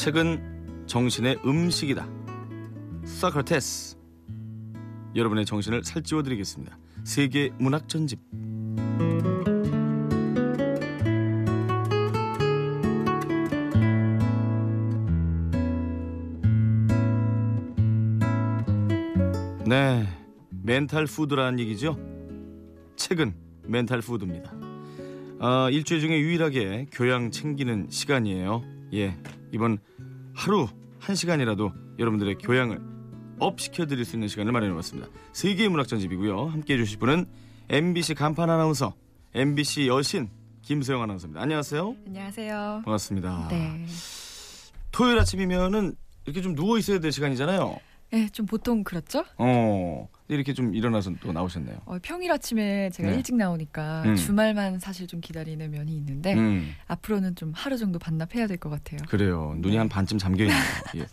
책은 정신의 음식이다. 소크라테스. 여러분의 정신을 살찌워 드리겠습니다. 세계 문학 전집. 네, 멘탈 푸드라는 얘기죠. 책은 멘탈 푸드입니다. 아, 일주일 중에 유일하게 교양 챙기는 시간이에요. 예, 이번 하루 한 시간이라도 여러분들의 교양을 up 시켜드릴 수 있는 시간을 마련해봤습니다. 세계의 문학 전집이고요. 함께해 주실 분은 MBC 간판 아나운서, MBC 여신 김소영 아나운서입니다. 안녕하세요. 안녕하세요. 반갑습니다. 네. 토요일 아침이면은 이렇게 좀 누워 있어야 될 시간이잖아요. 네, 좀 보통 그렇죠? 어, 이렇게 좀 일어나서 또 나오셨네요. 어, 평일 아침에 제가 네. 일찍 나오니까 음. 주말만 사실 좀 기다리는 면이 있는데 음. 앞으로는 좀 하루 정도 반납해야 될 것 같아요. 그래요. 눈이 한 반쯤 잠겨 있네요. 예.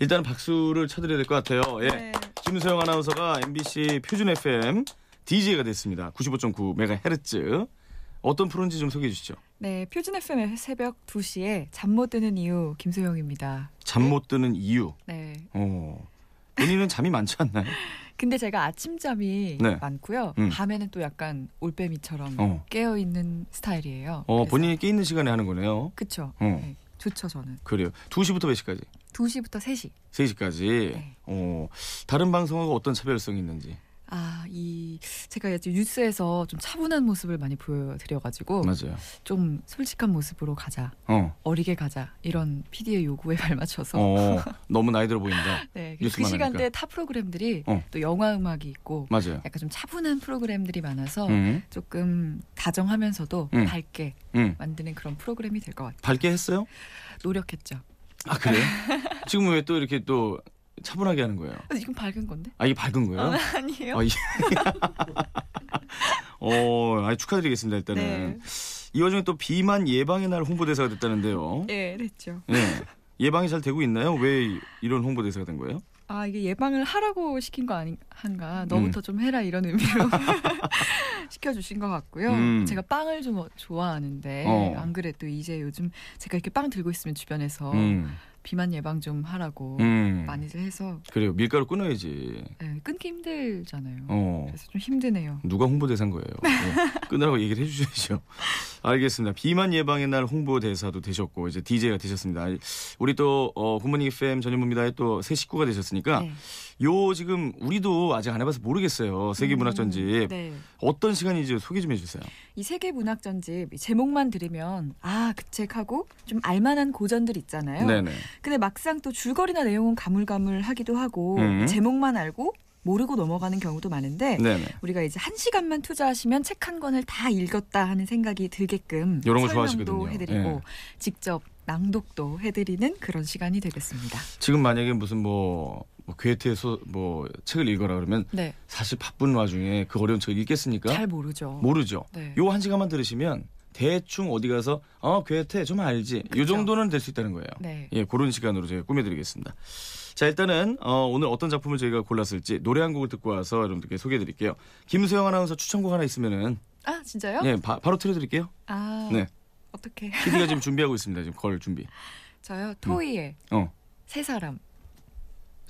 일단은 박수를 쳐드려야 될 것 같아요. 예. 네. 김소영 아나운서가 MBC 표준 FM DJ가 됐습니다. 95.9MHz. 어떤 프로인지 좀 소개해 주시죠. 네, 표준 FM 새벽 2시에 잠 못 드는 이유 김소영입니다. 잠 못 드는 이유. 네. 어. 본인은 잠이 많지 않나요? 근데 제가 아침잠이 네. 많고요. 음. 밤에는 또 약간 올빼미처럼 어. 깨어 있는 스타일이에요. 어, 그래서- 본인이 깨 있는 시간에 하는 거네요. 그쵸. 어. 네, 좋죠, 저는. 그래요. 2시부터 몇 시까지? 2시부터 3시. 3시까지. 네. 어. 다른 방송하고 어떤 차별성이 있는지. 아, 이 제가 이제 뉴스에서 좀 차분한 모습을 많이 보여드려가지고 맞아요. 좀 솔직한 모습으로 가자, 어. 어리게 가자 이런 PD의 요구에 발맞춰서 어. 너무 나이 들어 보인다. 네, 그 시간대. 타 프로그램들이 어. 또 영화 음악이 있고 맞아요. 약간 좀 차분한 프로그램들이 많아서 음. 조금 다정하면서도 음. 밝게 음. 만드는 그런 프로그램이 될 것 같아요. 밝게 했어요? 노력했죠. 아, 그래요? 지금 왜 또 이렇게 또 차분하게 하는 거예요? 아, 이건 밝은 건데? 아, 이게 밝은 거예요? 아, 아니에요. 아, 이- 어, 아니, 축하드리겠습니다, 일단은. 네, 이 와중에 또 비만 예방의 날 홍보대사가 됐다는데요. 네, 됐죠. 네. 예방이 잘 되고 있나요? 왜 이런 홍보대사가 된 거예요? 아 이게 예방을 하라고 시킨 거 아닌가? 너부터 좀 해라 이런 의미로 시켜주신 것 같고요. 음. 제가 빵을 좀 좋아하는데 어. 안 그래도 이제 요즘 제가 이렇게 빵 들고 있으면 주변에서 음. 비만 예방 좀 하라고 음. 많이들 해서 그래요. 밀가루 끊어야지. 네, 끊기 힘들잖아요. 어. 그래서 좀 힘드네요. 누가 홍보 대사인 거예요? 예. 끊으라고 얘기를 해주셔야죠. 알겠습니다. 비만 예방의 날 홍보 대사도 되셨고 이제 DJ가 되셨습니다. 우리 또 어, 굿모닝 FM 전현무입니다의 또새 식구가 되셨으니까 네. 요 지금 우리도 아직 안 해봐서 모르겠어요. 세계 문학 전집 음, 네. 어떤 시간인지 소개 좀 해주세요. 이 세계 문학 전집 이 제목만 들으면 아 그 책하고 좀 알만한 고전들 있잖아요. 네네. 근데 막상 또 줄거리나 내용은 가물가물하기도 하고 음. 제목만 알고 모르고 넘어가는 경우도 많은데 네네. 우리가 이제 한 시간만 투자하시면 책 한 권을 다 읽었다 하는 생각이 들게끔 이런 거 설명도. 해드리고 예. 직접 낭독도 해드리는 그런 시간이 되겠습니다. 지금 만약에 무슨 뭐, 뭐 괴테에서 뭐 책을 읽어라 그러면 네, 사실 바쁜 와중에 그 어려운 책을 읽겠습니까? 잘 모르죠. 모르죠. 네. 요한 시간만 들으시면 대충 어디 가서 어 괴테 좀 알지. 요 그쵸. 정도는 될 수 있다는 거예요. 네. 예, 그런 시간으로 저희가 꾸며드리겠습니다. 자, 일단은 어, 오늘 어떤 작품을 저희가 골랐을지 노래 한 곡을 듣고 와서 여러분들께 소개해드릴게요. 김수영 아나운서 추천곡 하나 있으면은 아 진짜요? 예, 바, 로 틀어드릴게요. 아 네. 어떻게? PD가 지금 준비하고 있습니다. 지금 걸 준비. 저요 토이의 어, 세 사람.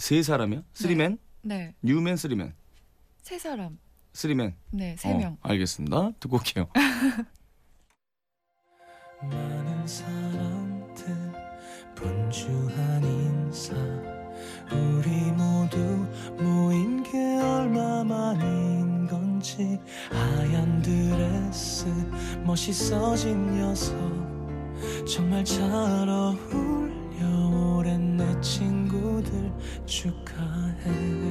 세 사람이요? 쓰리맨, 네, 뉴맨, 쓰리맨, 세 사람. 쓰리맨. 네, 세 명. 어, 알겠습니다. 듣고 올게요. 많은 사람들 분주한 인사 우리 모두 모인 게 얼마만인 건지 하얀 드레스 멋있어진 녀석 정말 잘 어울려 축하해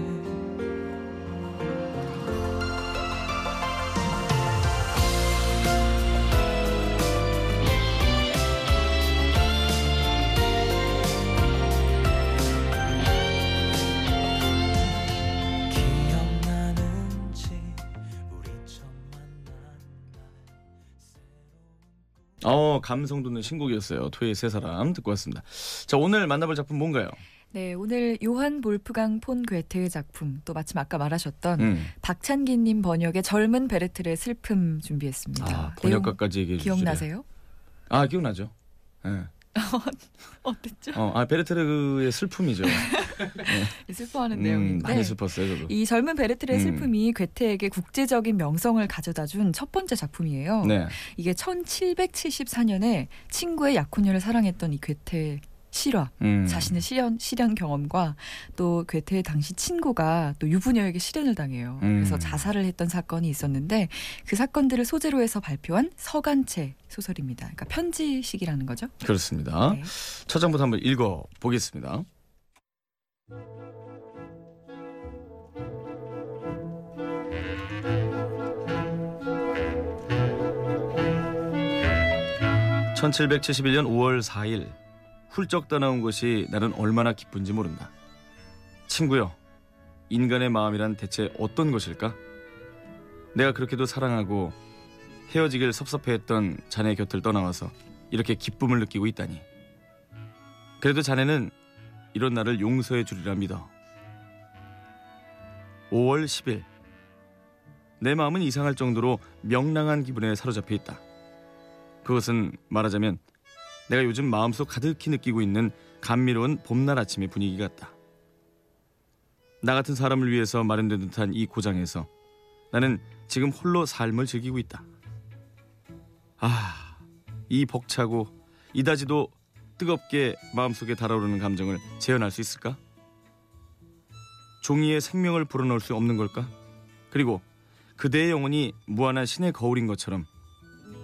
어, 감성 돋는 신곡이었어요. 토이의 세 사람 듣고 왔습니다. 자, 오늘 만나볼 작품 뭔가요? 네, 오늘 요한 볼프강 폰 괴테의 작품 또 마침 아까 말하셨던 음. 박찬기님 번역의 젊은 베르트의 슬픔 준비했습니다. 아, 번역가까지 얘기해 주시죠. 기억나세요? 아, 기억나죠. 예. 어땠죠? 어, 아 베르테르의 슬픔이죠. 슬퍼하는 음, 내용인데 많이 슬펐어요, 저도. 이 젊은 베르테르의 음. 슬픔이 괴테에게 국제적인 명성을 가져다 준 첫 번째 작품이에요. 네. 이게 1774년에 친구의 약혼녀를 사랑했던 이 괴테의 실화, 음. 자신의 실현 실현 경험과 또 괴테의 당시 친구가 또 유부녀에게 실현을 당해요. 음. 그래서 자살을 했던 사건이 있었는데 그 사건들을 소재로 해서 발표한 서간체 소설입니다. 그러니까 편지식이라는 거죠. 그렇습니다. 네. 첫 장부터 한번 읽어 보겠습니다. (1771년 5월 4일) 훌쩍 떠나온 것이 나는 얼마나 기쁜지 모른다 친구여 인간의 마음이란 대체 어떤 것일까 내가 그렇게도 사랑하고 헤어지길 섭섭해했던 자네 곁을 떠나와서 이렇게 기쁨을 느끼고 있다니. 그래도 자네는 이런 나를 용서해 주리라 믿어. 5월 10일. 내 마음은 이상할 정도로 명랑한 기분에 사로잡혀 있다. 그것은 말하자면 내가 요즘 마음속 가득히 느끼고 있는 감미로운 봄날 아침의 분위기 같다. 나 같은 사람을 위해서 마련된 듯한 이 고장에서 나는 지금 홀로 삶을 즐기고 있다. 아, 이 벅차고 이다지도 뜨겁게 마음속에 달아오르는 감정을 재현할 수 있을까? 종이에 생명을 불어넣을 수 없는 걸까? 그리고 그대의 영혼이 무한한 신의 거울인 것처럼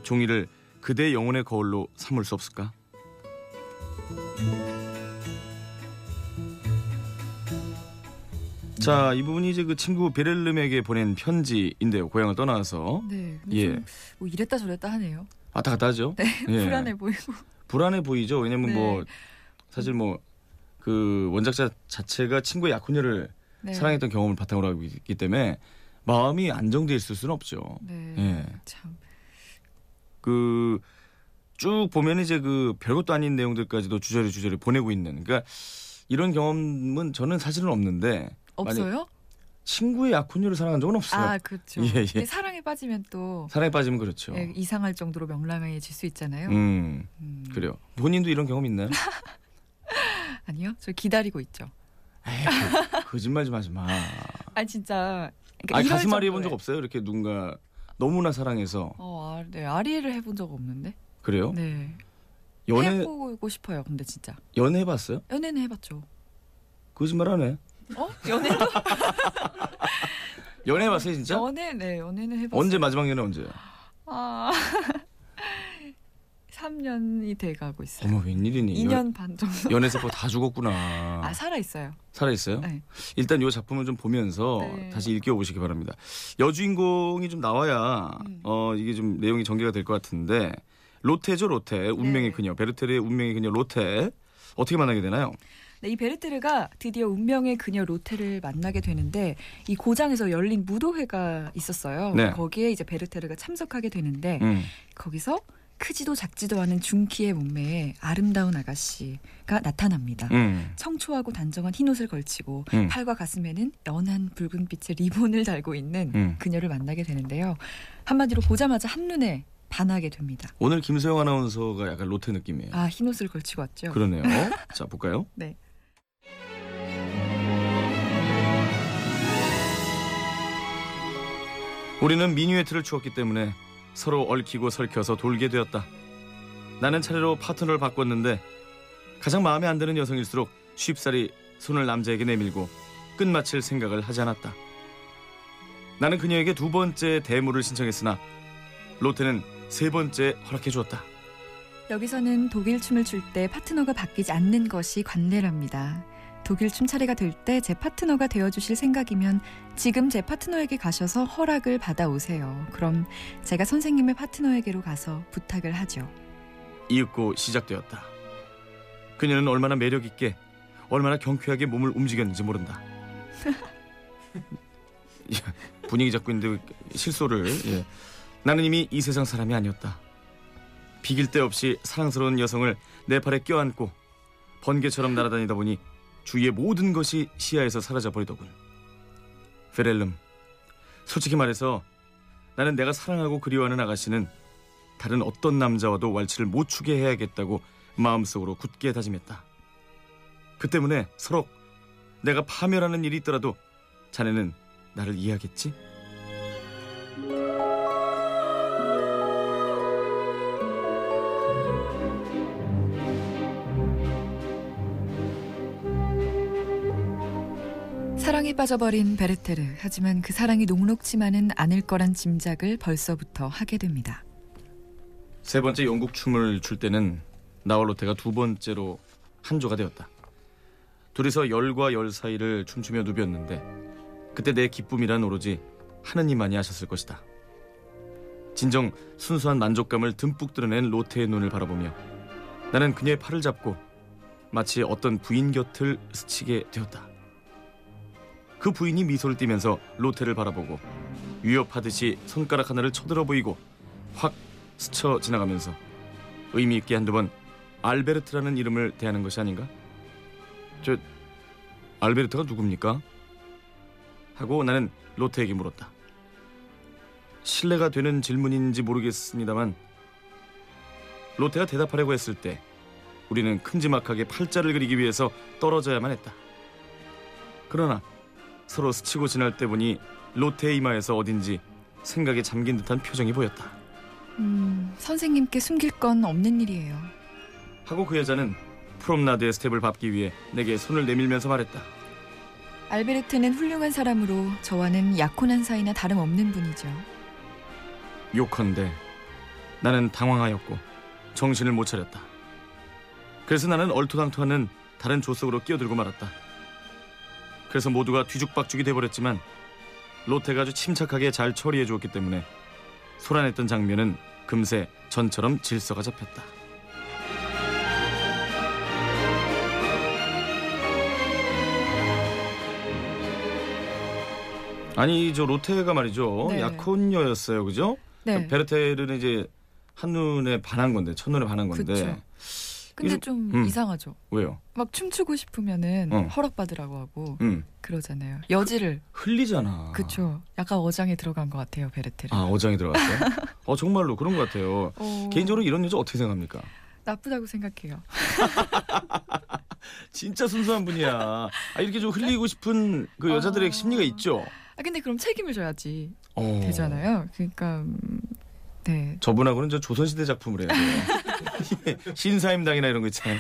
종이를 그대의 영혼의 거울로 삼을 수 없을까? 자, 이 부분이 이제 그 친구 베렐름에게 보낸 편지인데요. 고향을 떠나서 네. 예. 좀뭐 이랬다 저랬다 하네요. 왔다 갔다 하죠. 네. 예. 불안해 보이고. 불안해 보이죠. 왜냐면 네. 뭐 사실 뭐 그 원작자 자체가 친구의 약혼녀를 네. 사랑했던 경험을 바탕으로 하고 있기 때문에 마음이 안정돼 있을 수는 없죠. 네. 예. 참. 그 쭉 보면 이제 그 별것도 아닌 내용들까지도 주저리 주저리 보내고 있는 그러니까 이런 경험은 저는 사실은 없는데 없어요? 친구의 약혼녀를 사랑한 적은 없어요. 아, 그렇죠. 예, 예. 사랑에 빠지면 또 사랑에 빠지면 그렇죠. 예, 이상할 정도로 명랑해질 수 있잖아요. 음 음. 그래요. 본인도 이런 경험 있나요? 아니요. 저 기다리고 있죠. 에이, 그, 거짓말 좀 하지 마. 아 진짜. 그러니까 아니 이럴 가슴앓이 해본 적 없어요? 이렇게 누군가 너무나 사랑해서 어, 아, 네. 아리를 해본 적 없는데. 그래요? 네. 연애 해보고 싶어요. 근데 진짜 연애 해봤어요? 연애는 해봤죠. 거짓말하네. 어? 연애도 연애 해봤어요 진짜? 연애 네 연애는 해봤어요. 언제 마지막 연애 언제요? 아 3년이 돼가고 있어요. 어머 웬일이니? 2년 반 정도. 연, 연애 세포 다 죽었구나. 아 살아 있어요. 살아 있어요? 네. 일단 이 작품을 좀 보면서 네. 다시 읽겨 보시기 바랍니다. 여주인공이 좀 나와야 음. 어 이게 좀 내용이 전개가 될 것 같은데 로테죠 로테 운명의 네. 그녀 베르테르의 운명의 그녀 로테 어떻게 만나게 되나요? 네, 이 베르테르가 드디어 운명의 그녀 로테를 만나게 되는데 이 고장에서 열린 무도회가 있었어요. 네. 거기에 이제 베르테르가 참석하게 되는데 음. 거기서 크지도 작지도 않은 중키의 몸매에 아름다운 아가씨가 나타납니다. 음. 청초하고 단정한 흰 옷을 걸치고 음. 팔과 가슴에는 연한 붉은 빛의 리본을 달고 있는 음. 그녀를 만나게 되는데요. 한마디로 보자마자 한눈에 반하게 됩니다. 오늘 김소영 아나운서가 약간 로테 느낌이에요. 아, 흰 옷을 걸치고 왔죠. 그러네요. 자 볼까요? 네. 우리는 미뉴에트를 추었기 때문에 서로 얽히고 설켜서 돌게 되었다. 나는 차례로 파트너를 바꿨는데 가장 마음에 안 드는 여성일수록 쉽사리 손을 남자에게 내밀고 끝마칠 생각을 하지 않았다. 나는 그녀에게 두 번째 대물을 신청했으나 로테는 세 번째 허락해 주었다. 여기서는 독일 춤을 출 때 파트너가 바뀌지 않는 것이 관례랍니다. 독일 춤 차례가 될 때 제 파트너가 되어 주실 생각이면 지금 제 파트너에게 가셔서 허락을 받아 오세요. 그럼 제가 선생님의 파트너에게로 가서 부탁을 하죠. 이윽고 시작되었다. 그녀는 얼마나 매력 있게, 얼마나 경쾌하게 몸을 움직였는지 모른다. 야, 분위기 잡고 있는데 왜 실소를. 예. 나는 이미 이 세상 사람이 아니었다. 비길 데 없이 사랑스러운 여성을 내 팔에 껴안고 번개처럼 날아다니다 보니 주위의 모든 것이 시야에서 사라져 버리더군. 페렐름, 솔직히 말해서 나는 내가 사랑하고 그리워하는 아가씨는 다른 어떤 남자와도 왈츠를 못 추게 해야겠다고 마음속으로 굳게 다짐했다. 그 때문에 서로 내가 파멸하는 일이 있더라도 자네는 나를 이해하겠지? 사랑에 빠져버린 베르테르. 하지만 그 사랑이 녹록지만은 않을 거란 짐작을 벌써부터 하게 됩니다. 세 번째 영국 춤을 출 때는 나와 로테가 두 번째로 한조가 되었다. 둘이서 열과 열 사이를 춤추며 누볐는데 그때 내 기쁨이란 오로지 하느님만이 하셨을 것이다. 진정 순수한 만족감을 듬뿍 드러낸 로테의 눈을 바라보며 나는 그녀의 팔을 잡고 마치 어떤 부인 곁을 스치게 되었다. 그 부인이 미소를 띠면서 로테를 바라보고 위협하듯이 손가락 하나를 쳐들어 보이고 확 스쳐 지나가면서 의미 있게 한두 번 알베르트라는 이름을 대하는 것이 아닌가? 저 알베르트가 누굽니까? 하고 나는 로테에게 물었다. 신뢰가 되는 질문인지 모르겠습니다만 로테가 대답하려고 했을 때 우리는 큼지막하게 팔자를 그리기 위해서 떨어져야만 했다. 그러나 서로 스치고 지날 때 보니 로테의 이마에서 어딘지 생각에 잠긴 듯한 표정이 보였다. 음, 선생님께 숨길 건 없는 일이에요. 하고 그 여자는 프롬나드의 스텝을 밟기 위해 내게 손을 내밀면서 말했다. 알베르트는 훌륭한 사람으로 저와는 약혼한 사이나 다름없는 분이죠. 요컨대 나는 당황하였고 정신을 못 차렸다. 그래서 나는 얼토당토하는 다른 조석으로 끼어들고 말았다. 그래서 모두가 뒤죽박죽이 돼버렸지만 로테가 아주 침착하게 잘 처리해 주었기 때문에 소란했던 장면은 금세 전처럼 질서가 잡혔다. 아니 저 로테가 말이죠 네. 약혼녀였어요, 그죠? 네. 베르테르는 이제 한눈에 반한 건데 첫눈에 반한 건데 그쵸. 근데 이거- 좀 음. 이상하죠. 왜요? 막 춤추고 싶으면 어. 허락받으라고 하고 음 그러잖아요. 여지를 흘리잖아. 그쵸. 약간 어장에 들어간 것 같아요, 베르테르. 아 어장에 들어갔어요? 어 정말로 그런 것 같아요. 어, 개인적으로 이런 여자 어떻게 생각합니까? 나쁘다고 생각해요. 진짜 순수한 분이야. 아, 이렇게 좀 흘리고 싶은 그 여자들의 어. 심리가 있죠. 아 근데 그럼 책임을 져야지 어. 되잖아요. 그러니까 음, 네. 저분하고는 저 조선시대 작품을 해야 돼요. 예, 신사임당이나 이런 거 있잖아요.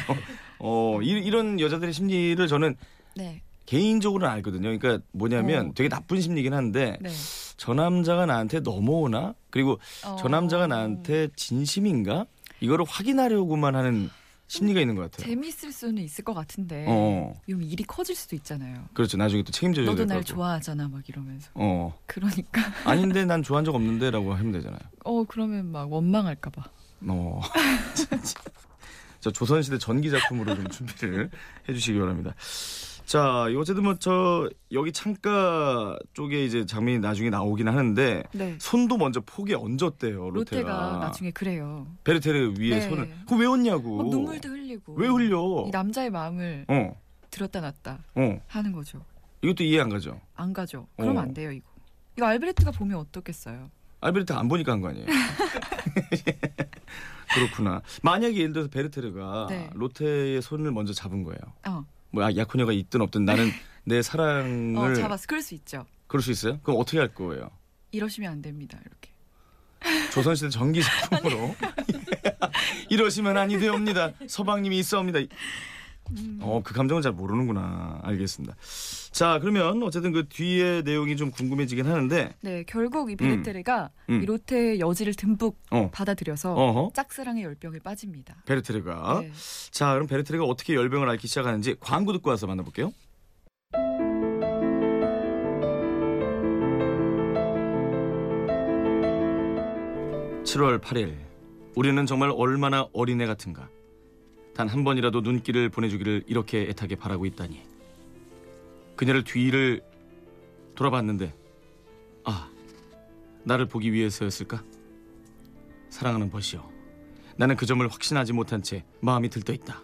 어 이, 이런 여자들의 심리를 저는 네. 개인적으로는 알거든요. 그러니까 뭐냐면 어. 되게 나쁜 심리긴 한데 네. 저 남자가 나한테 넘어오나? 그리고 저 어, 남자가 나한테 진심인가? 이거를 확인하려고만 하는 심리가 있는 것 같아요. 재밌을 수는 있을 것 같은데 어, 이러면 일이 커질 수도 있잖아요. 그렇죠. 나중에 또 책임져야 너도 될것 날. 좋아하잖아 막 이러면서 어, 그러니까 아닌데 난 좋아한 적 없는데라고 하면 되잖아요. 어 그러면 막 원망할까 봐 어, 저 조선시대 전기 작품으로 좀 준비를 해주시기 바랍니다. 자, 어쨌든 뭐저 여기 창가 쪽에 이제 장면이 나중에 나오긴 하는데 네 손도 먼저 폭에 얹었대요. 로테가, 로테가 나중에 그래요 베르테르 위에 네. 손을 그거 왜 얹냐고. 막 눈물도 흘리고 왜 흘려? 이 남자의 마음을 어, 들었다 놨다 어. 하는 거죠 이것도 이해 안 가죠. 안 가죠 그러면 어. 안 돼요 이거 이거 알베르트가 보면 어떻겠어요 알베르트 안 보니까 한 거 아니에요? 그렇구나. 만약에 예를 들어서 베르테르가 네. 로테의 손을 먼저 잡은 거예요. 어, 뭐 야- 약혼녀가 있든 없든 나는 내 사랑을 어 잡았어 그럴 수 있죠 그럴 수 있어요? 그럼 어떻게 할 거예요? 이러시면 안 됩니다 이렇게 조선시대 전기 작품으로 이러시면 아니 되옵니다. 서방님이 있어옵니다. 음. 어, 그 감정을 잘 모르는구나. 알겠습니다. 자, 그러면 어쨌든 그 뒤에 내용이 좀 궁금해지긴 하는데, 네 결국 이 베르테르가 음. 이 로테의 여지를 듬뿍 어, 받아들여서 어허, 짝사랑의 열병에 빠집니다 베르테르가. 네. 자, 그럼 베르테르가 어떻게 열병을 앓기 시작하는지 광고 듣고 와서 만나볼게요. (7월 8일) 우리는 정말 얼마나 어린애 같은가 단 한 번이라도 눈길을 보내주기를 이렇게 애타게 바라고 있다니 그녀를 뒤를 돌아봤는데 아 나를 보기 위해서였을까 사랑하는 벗이여 나는 그 점을 확신하지 못한 채 마음이 들떠 있다.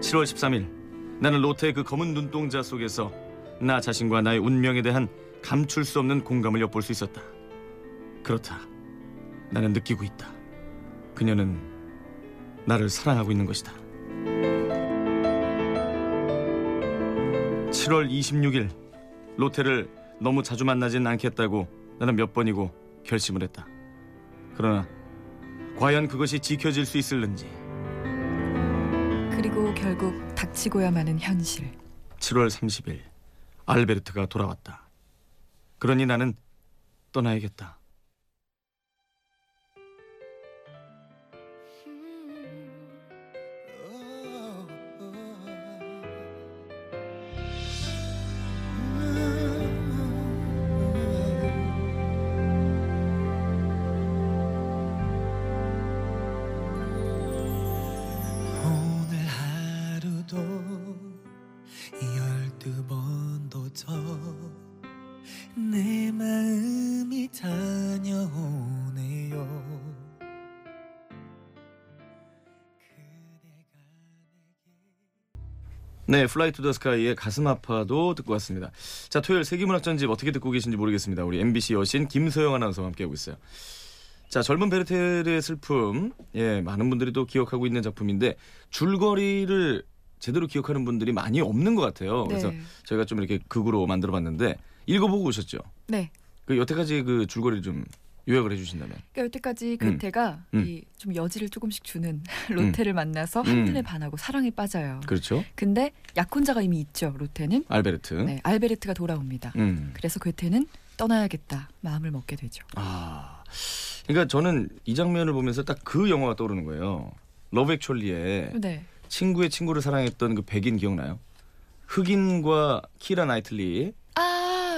7월 13일 나는 로테의 그 검은 눈동자 속에서 나 자신과 나의 운명에 대한 감출 수 없는 공감을 엿볼 수 있었다. 그렇다. 나는 느끼고 있다. 그녀는 나를 사랑하고 있는 것이다. 7월 26일 로테를 너무 자주 만나진 않겠다고 나는 몇 번이고 결심을 했다. 그러나 과연 그것이 지켜질 수 있을는지 그리고 결국 닥치고야 마는 현실. 7월 30일 알베르트가 돌아왔다. 그러니 나는 떠나야겠다. 네, Fly to the Sky의 가슴 아파도 듣고 왔습니다. 자, 토요일 세계문학 전집 어떻게 듣고 계신지 모르겠습니다. 우리 MBC 여신 김소영 아나운서와 함께하고 있어요. 자, 젊은 베르테르의 슬픔. 예, 많은 분들이 또 기억하고 있는 작품인데 줄거리를 제대로 기억하는 분들이 많이 없는 것 같아요. 그래서 네. 저희가 좀 이렇게 극으로 만들어 봤는데 읽어보고 오셨죠? 네. 그 여태까지 그 줄거리를 좀 요약을 해주신다면. 그러니까 여태까지 음. 괴테가 음. 이좀 여지를 조금씩 주는 로테를 만나서 한눈에 반하고 사랑에 빠져요. 그렇죠? 근데 약혼자가 이미 있죠. 로테는. 알베르트. 네, 알베르트가 돌아옵니다. 음. 그래서 괴테는 떠나야겠다 마음을 먹게 되죠. 아, 그러니까 저는 이 장면을 보면서 딱 그 영화가 떠오르는 거예요. Love Actually의 네. 친구의 친구를 사랑했던 그 백인 기억나요? 흑인과 키라 나이틀리 아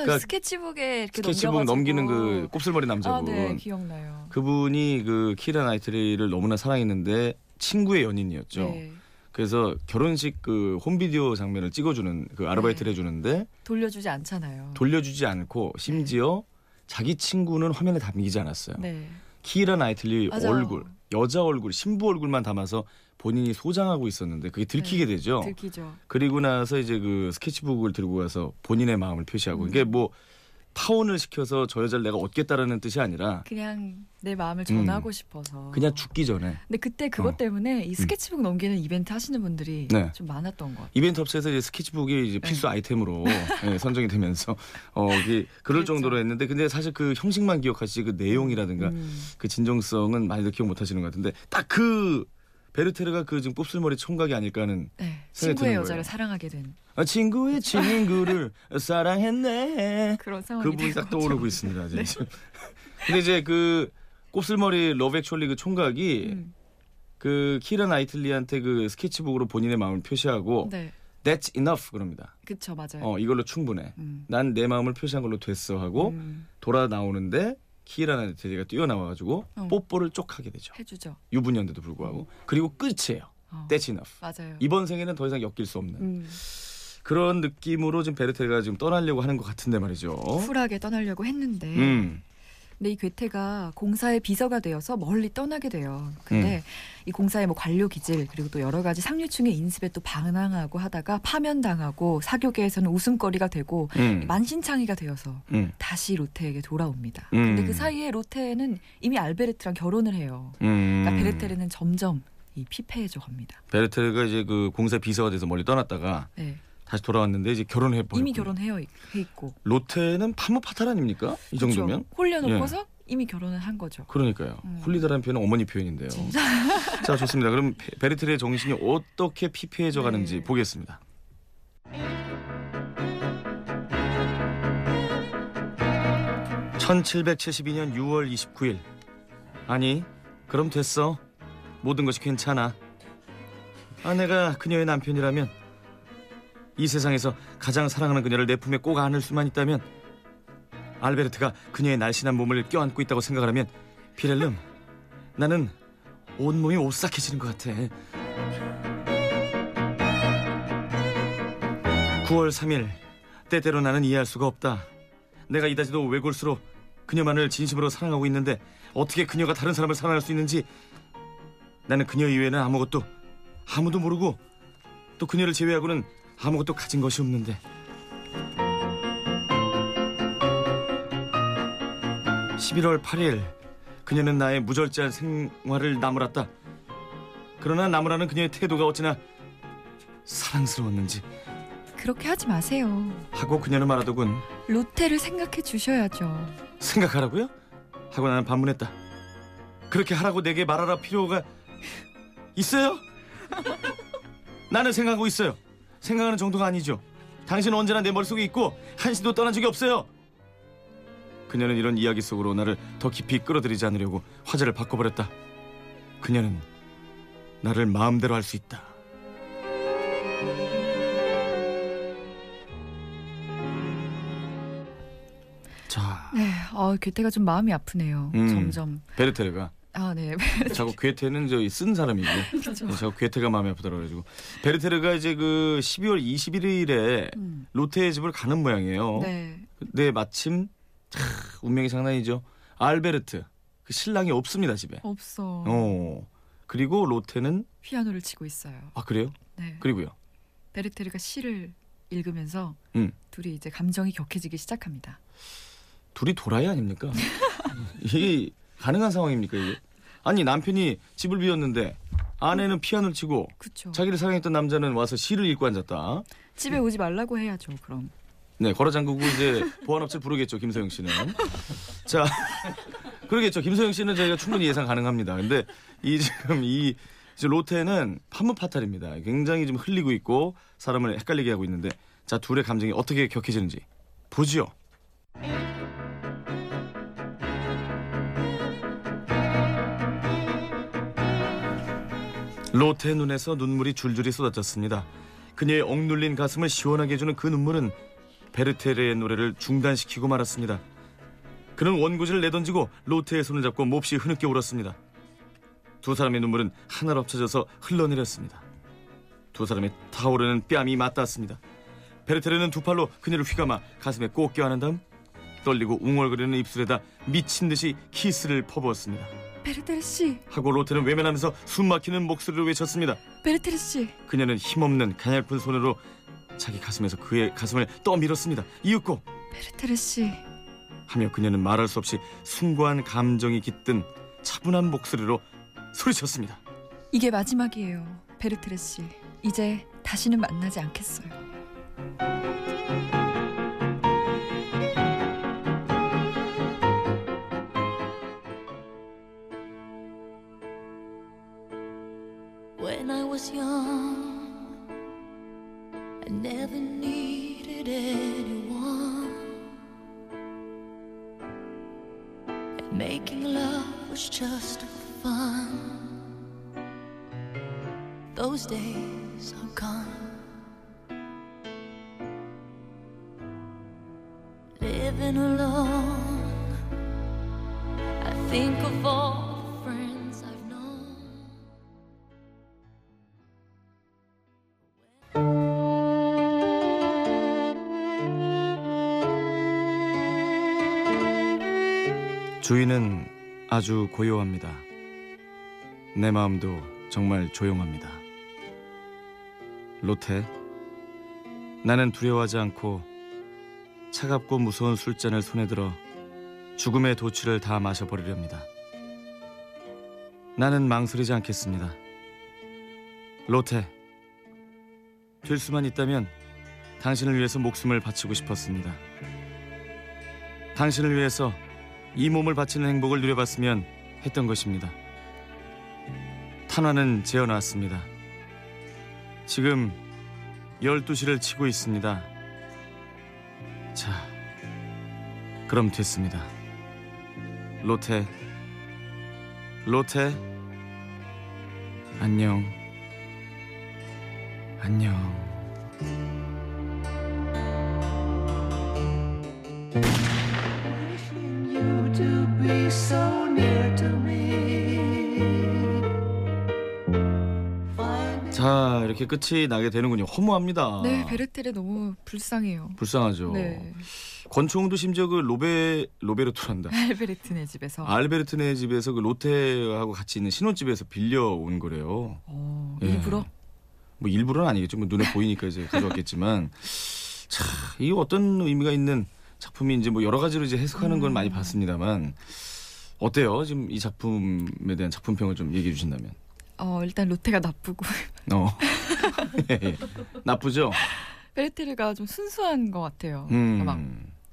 그러니까 스케치북에 이렇게 스케치북. 넘기는 그 곱슬머리 아, 남자분. 네, 기억나요. 그분이 그 키라 나이틀리를 너무나 사랑했는데 친구의 연인이었죠. 네. 그래서 결혼식 그 홈비디오 장면을 찍어주는 그 아르바이트를 네. 해주는데 돌려주지 않잖아요. 돌려주지 않고 심지어 자기 친구는 화면에 담기지 않았어요. 네. 키라 나이틀리 맞아요. 얼굴, 여자 얼굴, 신부 얼굴만 담아서 본인이 소장하고 있었는데 그게 들키게 되죠. 네, 들키죠. 그리고 나서 이제 그 스케치북을 들고 가서 본인의 마음을 표시하고 이게 뭐 파혼을 시켜서 저 여자를 내가 얻겠다라는 뜻이 아니라 그냥 내 마음을 전하고 싶어서. 음. 그냥 죽기 전에 근데 그때 그것 어. 때문에 이 스케치북 넘기는 이벤트 하시는 분들이 네. 좀 많았던 것 같아요. 이벤트 업체에서 이제 스케치북이 이제 필수 아이템으로 예, 선정이 되면서 어 그럴 그랬죠. 정도로 했는데 근데 사실 그 형식만 기억하시지 그 내용이라든가 음. 그 진정성은 많이들 기억 못 하시는 것 같은데 딱그 베르테르가 그 지금 곱슬머리 총각이 아닐까 하는 네. 생각이 친구의 여자를 거예요. 사랑하게 된 아, 친구의 친구를 사랑했네. 그런 상황이 그분이 된 딱. 떠오르고 있습니다. 네. 지금. 근데 이제 그 곱슬머리 액츄얼리 그 총각이 음. 그 키라 나이틀리한테 그 스케치북으로 본인의 마음을 표시하고 네. That's enough 그럽니다. 그쵸 맞아요. 어 이걸로 충분해. 음. 난내 마음을 표시한 걸로 됐어 하고 음. 돌아 나오는데 키라 나이틀리가 뛰어나와가지고 어. 뽀뽀를 쪽 하게 되죠. 해주죠. 유부녀인데도 불구하고 그리고 끝이에요. 어. That's enough. 맞아요. 이번 생에는 더 이상 엮일 수 없는 음. 그런 느낌으로 지금 베르테가 지금 떠나려고 하는 것 같은데 말이죠. 쿨하게 떠나려고 했는데 음, 근데 이 괴테가 공사의 비서가 되어서 멀리 떠나게 돼요. 근데 이 공사의 뭐 관료 기질 그리고 또 여러 가지 상류층의 인습에 또 반항하고 하다가 파면당하고 사교계에서는 웃음거리가 되고 음, 만신창이가 되어서 음, 다시 로테에게 돌아옵니다. 음. 근데 그 사이에 로테는 이미 알베르트랑 결혼을 해요. 음. 그러니까 베르테르는 점점 이 피폐해져 갑니다. 베르테가 이제 그 공사 비서가 돼서 멀리 떠났다가 네. 다시 돌아왔는데 이제 결혼해 버렸고 이미 결혼해 해 있고 로테는 femme fatale 아닙니까? 이. 정도면 홀려놓고서 이미 결혼을 한 거죠. 그러니까요. 음. 홀리다라는 표현은 어머니 표현인데요. 자 좋습니다. 그럼 베- 베르테르의 정신이 어떻게 피폐해져 가는지 네. 보겠습니다. (1772년 6월 29일) 아니 그럼 됐어 모든 것이 괜찮아 아내가 그녀의 남편이라면 이 세상에서 가장 사랑하는 그녀를 내 품에 꼭 안을 수만 있다면 알베르트가 그녀의 날씬한 몸을 껴안고 있다고 생각을 하면 피렐름 나는 온몸이 오싹해지는 것 같아. 9월 3일 때때로 나는 이해할 수가 없다. 내가 이다지도 외골수로 그녀만을 진심으로 사랑하고 있는데 어떻게 그녀가 다른 사람을 사랑할 수 있는지 나는 그녀 이외에는 아무것도 아무도 모르고 또 그녀를 제외하고는 아무것도 가진 것이 없는데 11월 8일 그녀는 나의 무절제한 생활을 나무랐다. 그러나 나무라는 그녀의 태도가 어찌나 사랑스러웠는지 그렇게 하지 마세요. 하고 그녀는 말하더군. 로테를 생각해 주셔야죠. 생각하라고요? 하고 나는 반문했다. 그렇게 하라고 내게 말하라 필요가 있어요? 나는 생각하고 있어요. 생각하는 정도가 아니죠. 당신은 언제나 내 머릿속에 있고 한시도 떠난 적이 없어요. 그녀는 이런 이야기 속으로 나를 더 깊이 끌어들이지 않으려고 화제를 바꿔버렸다. 그녀는 나를 마음대로 할 수 있다. 자, 네, 어, 괴테가 좀 마음이 아프네요. 음. 점점. 베르테르가 아, 네. 자꾸 괴테는 저기 쓴 사람이고 그렇죠. 자꾸 괴테가 마음에 아프더라고 가지고 베르테르가 이제 그 12월 21일에 음. 로테의 집을 가는 모양이에요. 네. 근데 마침 차, 운명이 장난이죠. 알베르트 그 신랑이 없습니다 집에. 없어. 어. 그리고 로테는 피아노를 치고 있어요. 아 그래요? 네. 그리고요. 베르테르가 시를 읽으면서 음. 둘이 이제 감정이 격해지기 시작합니다. 둘이 도라이 아닙니까? 이게 가능한 상황입니까 이게? 아니 남편이 집을 비웠는데 아내는 피아노를 치고 그렇죠. 자기를 사랑했던 남자는 와서 시를 읽고 앉았다. 집에 오지 말라고 해야죠. 그럼. 네, 걸어 잠그고 이제 보안업체 부르겠죠, 김소영 씨는. 자, 그러겠죠. 김소영 씨는 저희가 충분히 예상 가능합니다. 근데 이 지금 이 이제 로테는 판무 파탈입니다. 굉장히 좀 흘리고 있고 사람을 헷갈리게 하고 있는데 자, 둘의 감정이 어떻게 격해지는지 보지요. 로테 눈에서 눈물이 줄줄이 쏟아졌습니다. 그녀의 억눌린 가슴을 시원하게 해주는 그 눈물은 베르테르의 노래를 중단시키고 말았습니다. 그는 원고지를 내던지고 로테의 손을 잡고 몹시 흐느껴 울었습니다. 두 사람의 눈물은 하나로 합쳐져서 흘러내렸습니다. 두 사람의 타오르는 뺨이 맞닿았습니다. 베르테르는 두 팔로 그녀를 휘감아 가슴에 꼭 껴안은 다음 떨리고 웅얼거리는 입술에다 미친 듯이 키스를 퍼부었습니다. 베르테르 씨, 하고 로테는 외면하면서 숨막히는 목소리로 외쳤습니다. 베르테르 씨. 그녀는 힘없는 가냘픈 손으로 자기 가슴에서 그의 가슴을 떠밀었습니다. 이윽고 베르테르 씨. 하며 그녀는 말할 수 없이 숭고한 감정이 깃든 차분한 목소리로 소리쳤습니다. 이게 마지막이에요. 베르테르 씨. 이제 다시는 만나지 않겠어요. When I was young, I never needed anyone. And making love was just fun. Those days are gone. Living alone, 아주 고요합니다. 내 마음도 정말 조용합니다. 로테, 나는 두려워하지 않고 차갑고 무서운 술잔을 손에 들어 죽음의 도취를 다 마셔버리렵니다. 나는 망설이지 않겠습니다. 로테, 될 수만 있다면 당신을 위해서 목숨을 바치고 싶었습니다. 당신을 위해서 이 몸을 바치는 행복을 누려봤으면 했던 것입니다. 탄화는 재어나왔습니다. 지금 12시를 치고 있습니다. 자, 그럼 됐습니다. 로테, 로테, 안녕, 안녕. 자, 이렇게 끝이 나게 되는군요. 허무합니다. 네, 베르테르 너무 불쌍해요. 불쌍하죠. 네. 권총도 심지어 그 로베 로베르토란다. 알베르트네 집에서. 알베르트네 집에서 그 로테하고 같이 있는 신혼집에서 빌려 온 거래요. 어, 예. 일부러 뭐 일부러는 아니겠죠. 뭐 눈에 보이니까 이제 가져왔겠지만 자, 이 어떤 의미가 있는 작품이 이제 뭐 여러 가지로 이제 해석하는 건 음. 많이 봤습니다만 어때요? 지금 이 작품에 대한 작품평을 좀 얘기해 주신다면. 어, 일단 로테가 나쁘고 어. 예, 예. 나쁘죠? 베르테르가 좀 순수한 것 같아요. 음. 막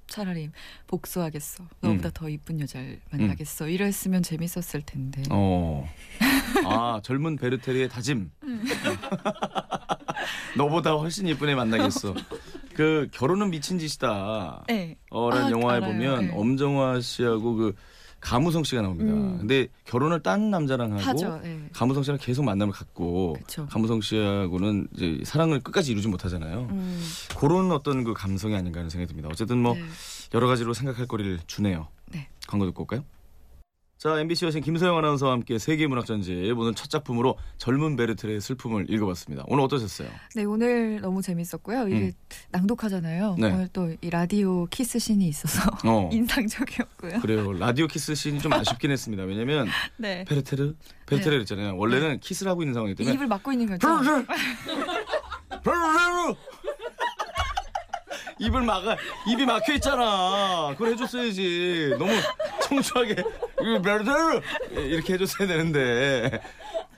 차라리 복수하겠어. 너보다 더 이쁜 여자를 만나겠어. 음. 이랬으면 재밌었을 텐데. 어. 아, 젊은 베르테르의 다짐. 너보다 훨씬 이쁜 애 만나겠어. 그 결혼은 미친 짓이다. 네. 어라는 아, 영화에 알아요. 보면 네. 엄정화 씨하고 그 감우성 씨가 나옵니다. 음. 근데 결혼을 딴 남자랑 하고 하죠. 네. 감우성 씨랑 계속 만남을 갖고 그쵸. 감우성 씨하고는 이제 사랑을 끝까지 이루지 못하잖아요. 음, 그런 어떤 그 감성이 아닌가 하는 생각이 듭니다. 어쨌든 뭐 네. 여러 가지로 생각할 거리를 주네요. 네. 광고 듣고 올까요? 자, MBC 여신 김소영 아나운서와 함께 세계 문학 전집 오늘 첫 작품으로 젊은 베르테르의 슬픔을 읽어봤습니다. 오늘 어떠셨어요? 네, 오늘 너무 재밌었고요. 이게 음. 낭독하잖아요. 네. 오늘 또 이 라디오 키스 씬이 있어서 어. 인상적이었고요. 그래요. 라디오 키스 씬이 좀 아쉽긴 했습니다. 왜냐면 네. 베르테르, 베르테르 그랬잖아요. 원래는 키스를 하고 있는 상황이기 때문에 입을 막고 있는 거죠. 베르테르, 베르테르 입을 막아 입이 막혀 있잖아. 그걸 해줬어야지. 너무 청초하게 베르테르 이렇게 해줬어야 되는데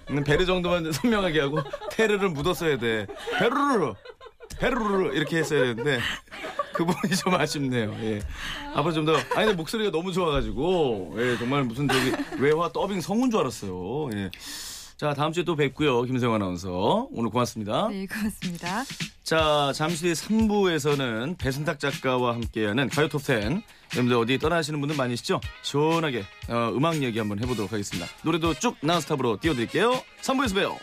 음, 베르 정도만 선명하게 하고 테르를 묻었어야 돼. 베르르 베르르 이렇게 했어야 되는데 그 부분이 좀 아쉽네요. 예. 앞으로 좀 더 아니 근데 목소리가 너무 좋아가지고 예, 정말 무슨 저기 외화 더빙 성운 줄 알았어요. 예. 자 다음 주에 또 뵙고요 김세영 아나운서 오늘 고맙습니다. 네, 고맙습니다. 자, 잠시 뒤 3부에서는 배순탁 작가와 함께하는 가요 톱10. 여러분들 어디 떠나시는 분들 많으시죠? 시원하게 어, 음악 얘기 한번 해보도록 하겠습니다. 노래도 쭉 나스탑으로 띄워드릴게요. 3부에서 봬요.